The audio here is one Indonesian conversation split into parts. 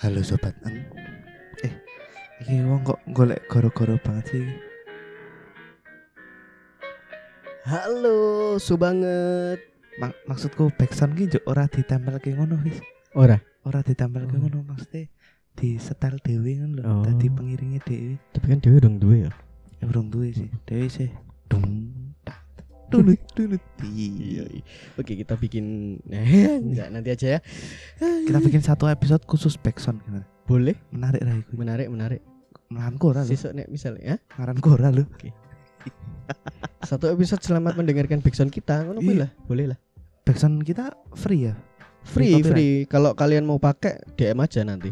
Halo sobat Eng. Eh, iki wong kok golek goro-goro banget sih. Halo, su banget. Mak maksudku backsound ki njuk ora ditempel ke ngono wis. Ora, Ora ditempel ke Oh. ngono maksudnya di setel dhewe ngono lho, Oh. dadi pengiringnya dhewe. tapi kan dewe dong duwe ya. Ya urung duwe sih. Dhewe sih. Dung. Tunut tunut. Iya. Oke, kita bikin enggak nanti aja ya. Kita bikin satu episode khusus backsound gimana? Boleh, Menarik lah menarik, menarik. Ngaranku ora lho. Sesuk nek misalnya ya, Ngaranku ora lho. satu episode selamat mendengarkan backsound kita, ngono kuwi Iya. lah, boleh lah. Backsound kita free ya? Free, free. Kalau kalian mau pakai DM aja nanti.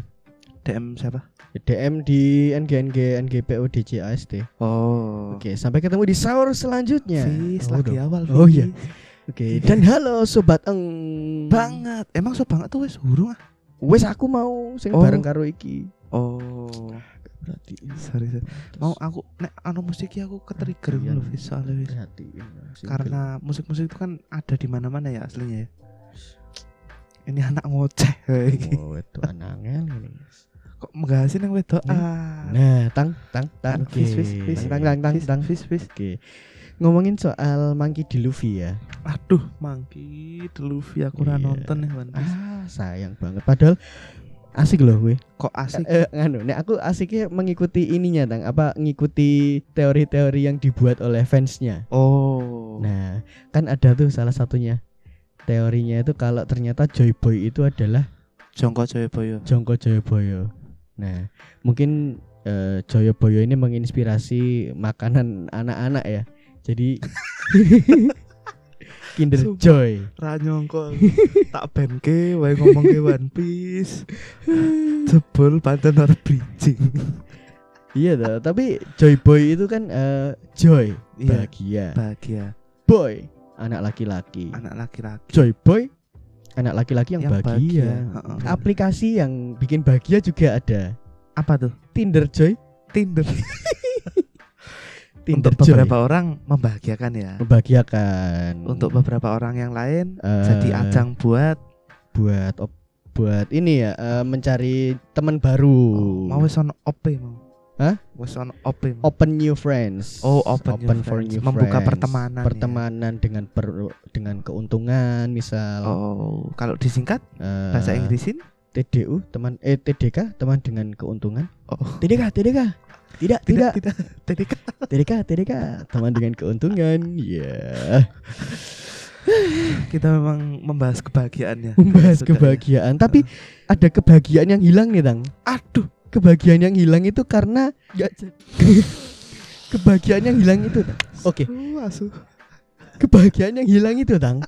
DM siapa? DM di NGNG NGPO DJ AST. Oh. Oke, sampai ketemu di sahur selanjutnya. Fis Oh, lagi awal. Oh, Fis. iya. Oke, dan halo sobat eng. banget. Emang so banget tuh wes hurung ah. Wes aku mau sing Oh. bareng karo iki. Oh. Berarti Sorry, sorry. Mau aku nek anu musiknya aku ketrigger Iya. loh soalnya wis. Karena musik-musik itu kan ada di mana-mana ya aslinya ya. Ini anak ngoceh oh itu anangel ini. Kok menggasin yang wedok? Nih. Ah. Nah, tang tang tang. Fis, Fis, Fis. Tang tang tang tang. Fis, Fis. Oke. Ngomongin soal Monkey D. Luffy ya. Aduh, mangki Luffy aku Iya. nonton One Piece. Ah, sayang banget. Padahal asik loh gue. Kok asik? Eh, nganu, nek aku asiknya mengikuti ininya tang, apa ngikuti teori-teori yang dibuat oleh fansnya. Oh. Nah, kan ada tuh salah satunya teorinya itu kalau ternyata Joy Boy itu adalah Jongko Joyoboyo. Jongko Joyoboyo. Nah, mungkin eh, Joyoboyo ini menginspirasi makanan anak-anak ya. Jadi Kinder Sumpah. Joy. Ra nyongko tak benke wae ngomong ke One Piece. Jebul pancen ora bridging. Iya toh, tapi Joy Boy itu kan eh, joy, Iya, bahagia. bahagia. Boy, anak laki-laki. Anak laki-laki. Joy Boy, anak laki-laki yang, Yang bahagia. bahagia. Aplikasi yang bikin bahagia juga ada. Apa tuh? Tinder Joy, Tinder. Tinder Untuk Joy. beberapa orang membahagiakan ya. membahagiakan. Untuk beberapa orang yang lain Eh, jadi ajang buat buat op- buat ini ya eh, mencari teman baru. mau wis ono OP mau. Hah? Wis ono OP. mau. open new friends. Oh, open new for friends. new Membuka friends. pertemanan ya. Pertemanan dengan per- dengan keuntungan misal Oh, kalau disingkat eh, bahasa Inggrisin? TDU teman eh TDK teman dengan keuntungan. Oh, TDK TDK. Tidak, tidak, tidak. TDK. TDK, TDK, teman dengan keuntungan. Ya. Kita memang membahas kebahagiaannya. Membahas Sudah ya. kebahagiaan, tapi ada kebahagiaan yang hilang nih, Tang. Aduh, Kebahagiaan yang hilang itu karena jadi. kebahagiaan yang hilang itu. Oke, asu. kebahagiaan yang hilang itu, Tang.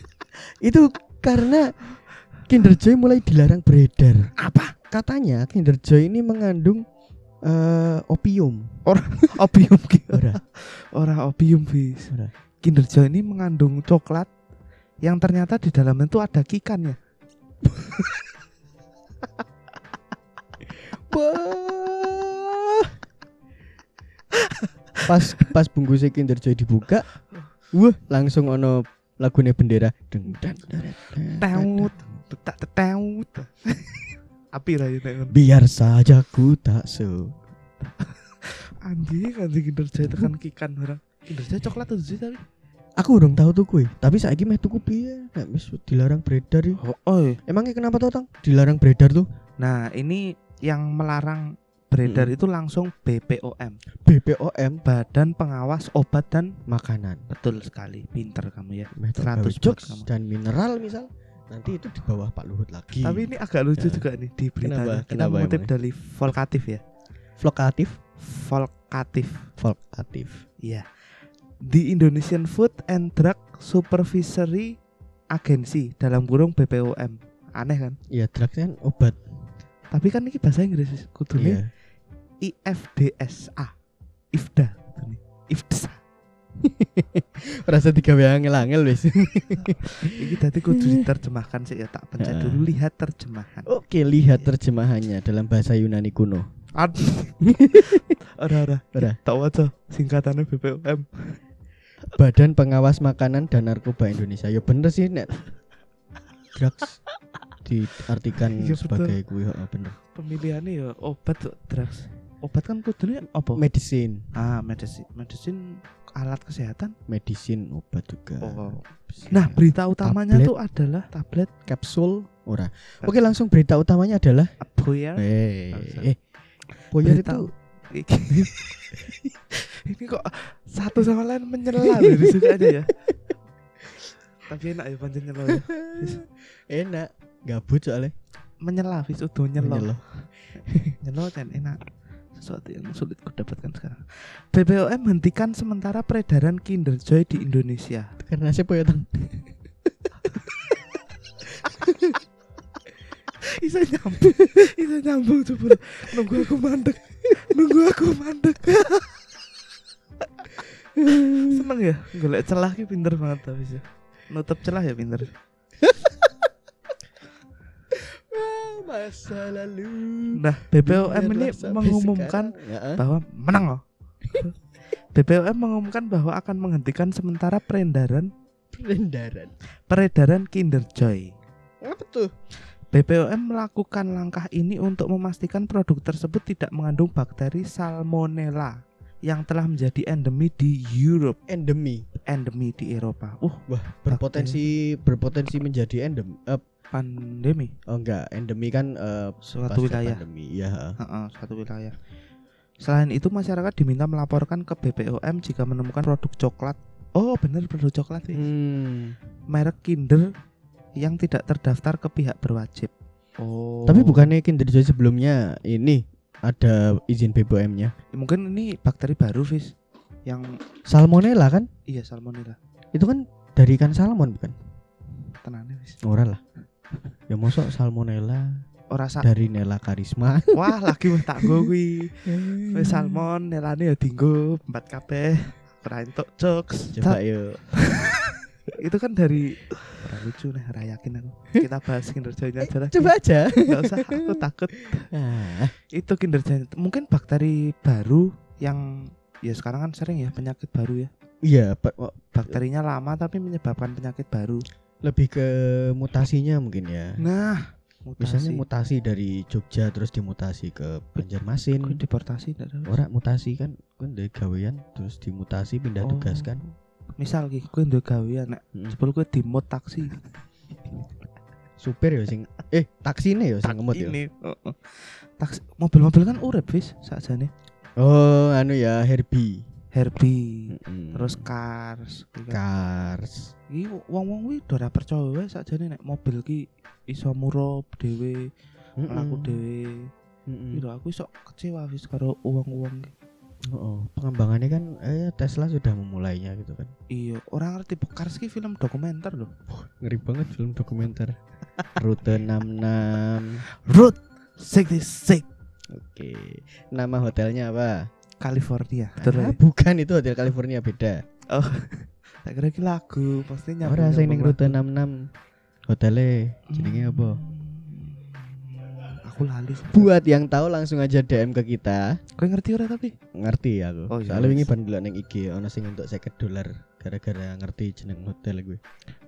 itu karena Kinder Joy mulai dilarang beredar. Apa? Katanya Kinder Joy ini mengandung eh, opium. Opium ki. Ora. Ora opium bis. Ora. Kinder Joy ini mengandung coklat yang ternyata di dalamnya itu ada kikannya. Wah. pas pas bungkusnya Kinder Joy dibuka, wah langsung ono lagunya bendera. Deng, dan, Teut, tak teut. Api lah ya. Biar saja ku tak so. Anjing, anjing Kinder Joy itu kan kikan orang. Kinder Joy coklat tuh sih tapi. Aku urung tahu tuh kue, tapi saya meh tuku piye? Nek wis dilarang beredar ya. Oh, oh iya. Emangnya kenapa tuh tang? Dilarang beredar tuh? Nah, ini yang melarang beredar Mm. itu langsung BPOM, BPOM Badan Pengawas Obat dan makanan. betul sekali. Pinter kamu ya. Meh tuh 100 gawe buat jokes kamu. dan mineral misal. Nanti itu di bawah Pak Luhut lagi. Tapi ini agak lucu Ya. juga nih di berita. Kenapa? Kita Kenapa mengutip emangnya? dari Volkatif ya. vlogatif, Volkatif. vlogatif. Iya. The Indonesian Food and Drug Supervisory Agency dalam kurung BPOM. Aneh kan? Iya, drugs kan obat. Tapi kan ini bahasa Inggris kudune Iya. IFDSA. IFDA. kudune. IFDSA. Rasa digawe angel-angel wis. Iki tadi kudu diterjemahkan sih ya tak pencet dulu lihat terjemahan. Oke, lihat terjemahannya dalam bahasa Yunani kuno. Aduh. ora ora. Ora. Tak waca singkatannya BPOM. Badan Pengawas Makanan dan Narkoba Indonesia. Ya bener sih nek drugs diartikan betul. sebagai kuwi heeh bener. Pemilihannya ya obat drugs. Obat kan kudunya apa? Medicine, ah, medicine. Medicine alat kesehatan. medicine obat juga. Oh. Nah, berita utamanya Tablet. tuh adalah tablet kapsul ora. Oke, langsung berita utamanya adalah Boyer. eh eh Boyer Berita- itu ini kok satu sama lain menyela sini aja ya. Tapi enak ya pancen nyela ya. enak, gabut soalnya. Menyela wis udah nyela. Menyela. Nyelo dan enak sesuatu yang sulit kudapatkan sekarang. BPOM hentikan sementara peredaran Kinder Joy di Indonesia. Karena siapa ya tang? Bisa nyambung, bisa nyambung coba. Nunggu aku mandek, nunggu aku mandek. Seneng ya, golek celah ki pinter banget tapi sih. Nutup celah ya pinter. Masa lalu. Nah, BPOM ini mengumumkan sekarang. Ya, bahwa menang loh. BPOM mengumumkan bahwa akan menghentikan sementara peredaran peredaran. peredaran Kinder Joy. Apa tuh? BPOM melakukan langkah ini untuk memastikan produk tersebut tidak mengandung bakteri Salmonella yang telah menjadi endemi di Europe, Endemi. endemi di Eropa. Uh, Wah, berpotensi berpotensi menjadi endem. eh, pandemi oh enggak, endemi kan eh, suatu wilayah. Pandemi. Iya. Heeh, suatu wilayah. Selain itu masyarakat diminta melaporkan ke BPOM jika menemukan produk coklat. Oh, benar produk coklat sih. Hmm. Merek Kinder yang tidak terdaftar ke pihak berwajib. Oh. Tapi bukannya Kinder Joy sebelumnya ini ada izin BPOM-nya. Ya, mungkin ini bakteri baru, Fis. Yang Salmonella kan? iya Salmonella. Itu kan dari ikan salmon bukan? Tenane, Fis. Ora lah. Ya mosok salmonella Ora sa dari Nela Karisma. Wah, lagi wis tak go kuwi. Wis salmon nelane ya dinggo empat kabeh. Ora entuk jokes. Coba yuk. itu kan dari ora lucu nih, ora yakin aku. Kita bahas kinerjanya aja lah. Coba aja. Enggak usah, aku takut. Ah, Itu kinerjanya mungkin bakteri baru yang ya sekarang kan sering ya penyakit baru ya. iya, pa- oh, Bakterinya lama tapi menyebabkan penyakit baru. lebih ke mutasinya mungkin ya. Nah, Misalnya mutasi. mutasi dari Jogja terus dimutasi ke Banjarmasin. Deportasi enggak tahu. Ora mutasi kan kan dari gawean terus dimutasi pindah Oh. tugas kan. Misal ki kowe ndek gawean nek Mm. jebul kowe dimut taksi. Supir ya sing eh taksine ya sing ngemut ya. taksi mobil-mobil kan urip wis sakjane Oh, anu ya Herbie. Herbie Mm-mm. terus Cars kuwi kan. Cars. iki wong-wong kuwi ora percaya wae sakjane nek mobil ki iso murup dhewe mlaku Mm-mm. dhewe Mm-mm. Piro aku iso kecewa wis karo uang-uang ki. Oh, pengembangannya kan eh Tesla sudah memulainya gitu kan. iya orang ngerti ki film dokumenter loh Ngeri banget film dokumenter. Rute 66. Route 66 Oke. Nama hotelnya apa? California Ah, betul ya? bukan itu Hotel California beda. tak kira ki lagu pasti nyambung Ora sing ning Rute lagu. 66. Hotelnya jenenge apa? Aku lali. Buat yang tahu langsung aja DM ke kita. Kowe ngerti ora tapi Ngerti aku. Oh, iya, Soalnya wingi wis. ban delok ning IG ono sing untuk 50 dolar gara-gara ngerti jeneng hotel gue.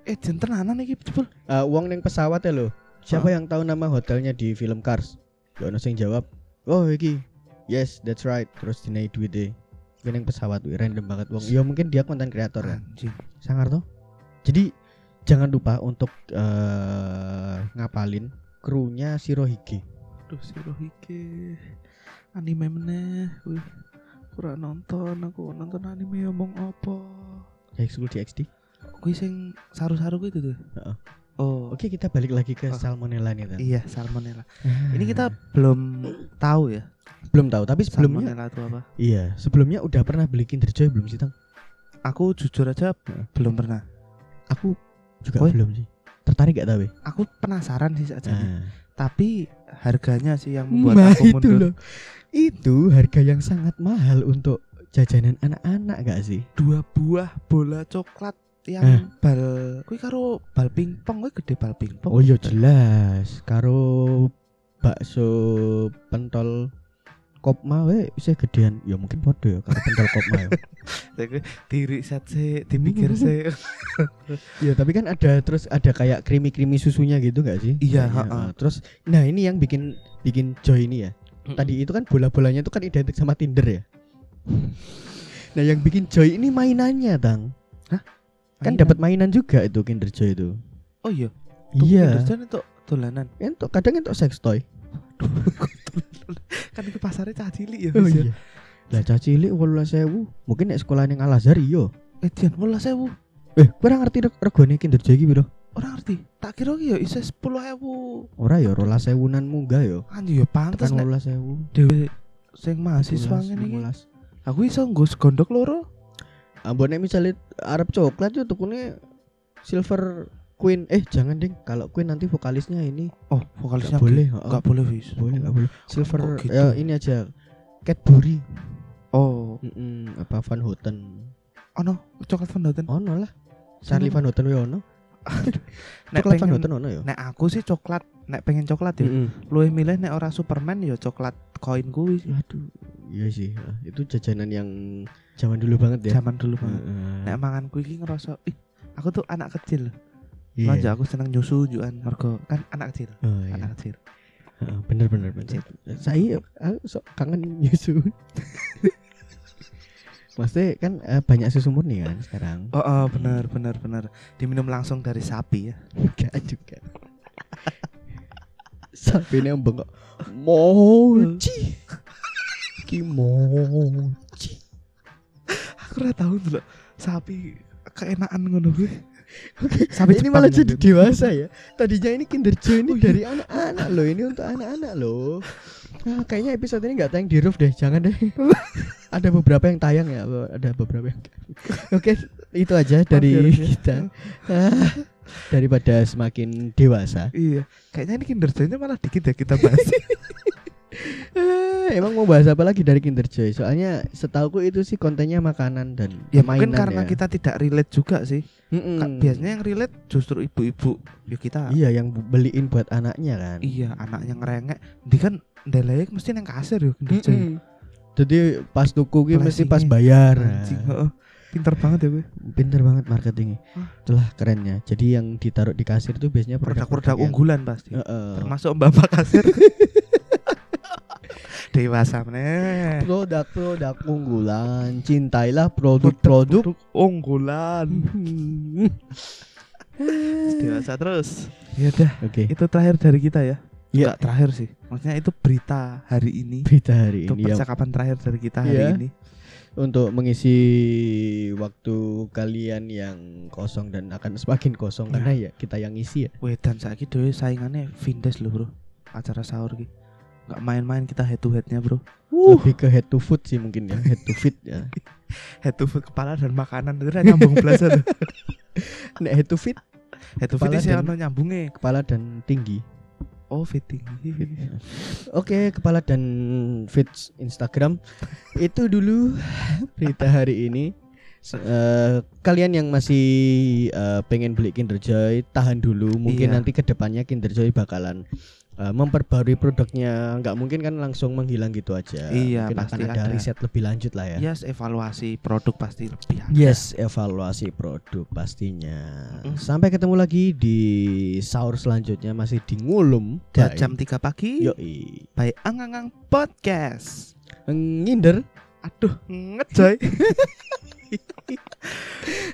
eh jen tenanan iki jebul Eh wong ning pesawat ya lo. Siapa Hah? yang tahu nama hotelnya di film Cars? Ya ono sing jawab, "Oh, iki." Yes, that's right. Terus dinai duit deh. Gue ning pesawat wih, random banget wong. Ya mungkin dia konten kreator kan. Sangar tuh. Jadi jangan lupa untuk eh ngapalin krunya Shirohige. Aduh si Rohike Anime meneh Wih Kurang nonton Aku nonton anime ngomong apa High School DxD. Kuwi sing saru-saru kuwi itu tuh Heeh. Oh Oke, kita balik lagi ke Oh. Salmonella nih. Tan. Iya Salmonella Ah. Ini kita belum tahu ya belum tahu, tapi sebelumnya Salmonella itu apa iya, sebelumnya udah pernah beli Kinder Joy belum sih, Tang? Aku jujur aja belum pernah Aku juga Oh, belum sih. Tertarik gak tahu? Aku penasaran sih saja Nah, Tapi harganya sih yang membuat aku itu mundur loh. Itu harga yang sangat mahal untuk jajanan anak-anak gak sih? Dua buah bola coklat yang Eh. bal kuwi karo bal pingpong kuwi gede bal pingpong Oh iya jelas, karo bakso pentol kopma we bisa gedean. Ya mungkin podo ya karo pentol kopma ya. Diri set sih, dipikir sih. Ya tapi kan ada terus ada kayak krimi-krimi susunya gitu nggak sih? Iya, eh, Terus nah ini yang bikin bikin Joy ini ya. Tadi itu kan bola-bolanya itu kan identik sama Tinder ya. nah yang bikin Joy ini mainannya tang. Kan Mainan. dapat mainan juga itu Kinder Joy itu. Oh iya. Iya. Terus itu dolanan. Entuk kadang entuk sex toy. kan itu pasarnya cah cilik ya. Oh ya. iya. Lah cah cilik 18.000. Mungkin nek sekolah ning Al Azhar iya. Eh, Dian, bola sewu. Eh, kurang ngerti reg- regane Kinder iki piro? Orang ngerti. Tak kira ki ya iso 10.000. Ora ya 12.000-an munggah ya. Anjir ya pantes nek 18.000. dhewe sing mahasiswa ngene iki. 15. Aku iso nggo segondok loro. Ambon nek misalnya Arab coklat itu tukune silver queen. Eh jangan ding, kalau queen nanti vokalisnya ini Oh, nggak vokalisnya boleh. Enggak Enggak boleh, Wis. boleh, nggak boleh. Silver Kok gitu? ya ini aja Cadbury. Oh, Mm-mm, apa Van Houten. ono coklat fondant. Ono lah. Charlie Van Houten we ono. Nek Coklat Van pengen Houten ono ya. nek aku sih coklat, nek pengen coklat ya. Mm-mm. Luwih milih nek ora Superman ya coklat koin kuwi. Aduh, iya sih. Itu jajanan yang zaman dulu banget ya. Zaman dulu banget. Heeh. Nek mangan kuwi ngerasa, ih, aku tuh anak kecil. Iya. Manja aku seneng nyusu juan mergo kan anak kecil, Oh, iya. anak kecil. Heeh, bener bener bener. Saya aku sok kangen nyusu. Maksudnya kan eh, banyak susu murni kan sekarang. Oh, oh bener bener bener. Diminum langsung dari sapi ya. Enggak juga. Sampai ini bengok mochi. Ki mochi. Aku ora tahu dulu sapi keenakan ngono kuwi. Sampai ini Jepang malah jadi mungkin. dewasa ya. Tadinya ini Kinder Joy ini Oh, iya. dari anak-anak loh. Ini untuk anak-anak loh. Ah, kayaknya episode ini nggak tayang di roof deh. Jangan deh. Ada beberapa yang tayang ya. Ada beberapa yang. Oke, itu aja dari kita. Ah, Daripada semakin dewasa. Iya, kayaknya ini Kinder Joy-nya malah dikit ya kita bahas. Eh, emang mau bahas apa lagi dari Kinder Joy? Soalnya setauku itu sih kontennya makanan dan ya mungkin karena ya. kita tidak relate juga sih. Mm-mm. Biasanya yang relate justru ibu-ibu. Ya kita. iya yang beliin buat anaknya kan. Iya, anaknya ngerengek. Dia kan ndelek mesti nang kasir yo Kinder Joy. Mm-mm. Jadi pas tuku ki mesti pas bayar. Anjing, heeh. Pinter banget ya gue. Pinter banget marketingnya. Itulah kerennya. Jadi yang ditaruh di kasir tuh biasanya Produk-produk yang- unggulan pasti. Heeh. Termasuk mbak-mbak kasir. Dewasa meneh. produk-produk unggulan. Cintailah produk-produk unggulan. Dewasa terus. Ya udah, Oke. itu terakhir dari kita ya. Iya. Terakhir sih. Maksudnya itu berita hari ini. Berita hari Itu ini ya percakapan terakhir dari kita hari Iya. ini. untuk mengisi waktu kalian yang kosong dan akan semakin kosong Iya. karena ya kita yang ngisi ya. Wedan saiki dhewe saingannya Vindes loh, Bro. Acara sahur ki. Nggak main-main kita head to headnya, Bro. Lebih ke head to foot sih mungkin ya, head to fit ya. Head to foot kepala dan makanan itu nyambung belasan. Nek head to fit head to fit sih nyambungnya. kepala dan tinggi. Oh, fitting. Oke, kepala dan fit Instagram itu dulu berita hari ini. Eh, kalian yang masih eh, pengen beli Kinder Joy tahan dulu. Mungkin Iya. nanti ke depannya Kinder Joy bakalan eh, memperbarui produknya. Nggak mungkin kan langsung menghilang gitu aja. Iya, mungkin pasti akan ada, ada. riset lebih lanjut lah ya. Yes, evaluasi produk pasti lebih ada. Yes, evaluasi produk pastinya. Mm. Sampai ketemu lagi di sahur selanjutnya masih di ngulum. Dan jam 3 pagi Yoi. by Angangang Podcast. Nginder Aduh, ngejoy.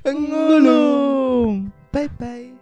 ngulum. Bye bye.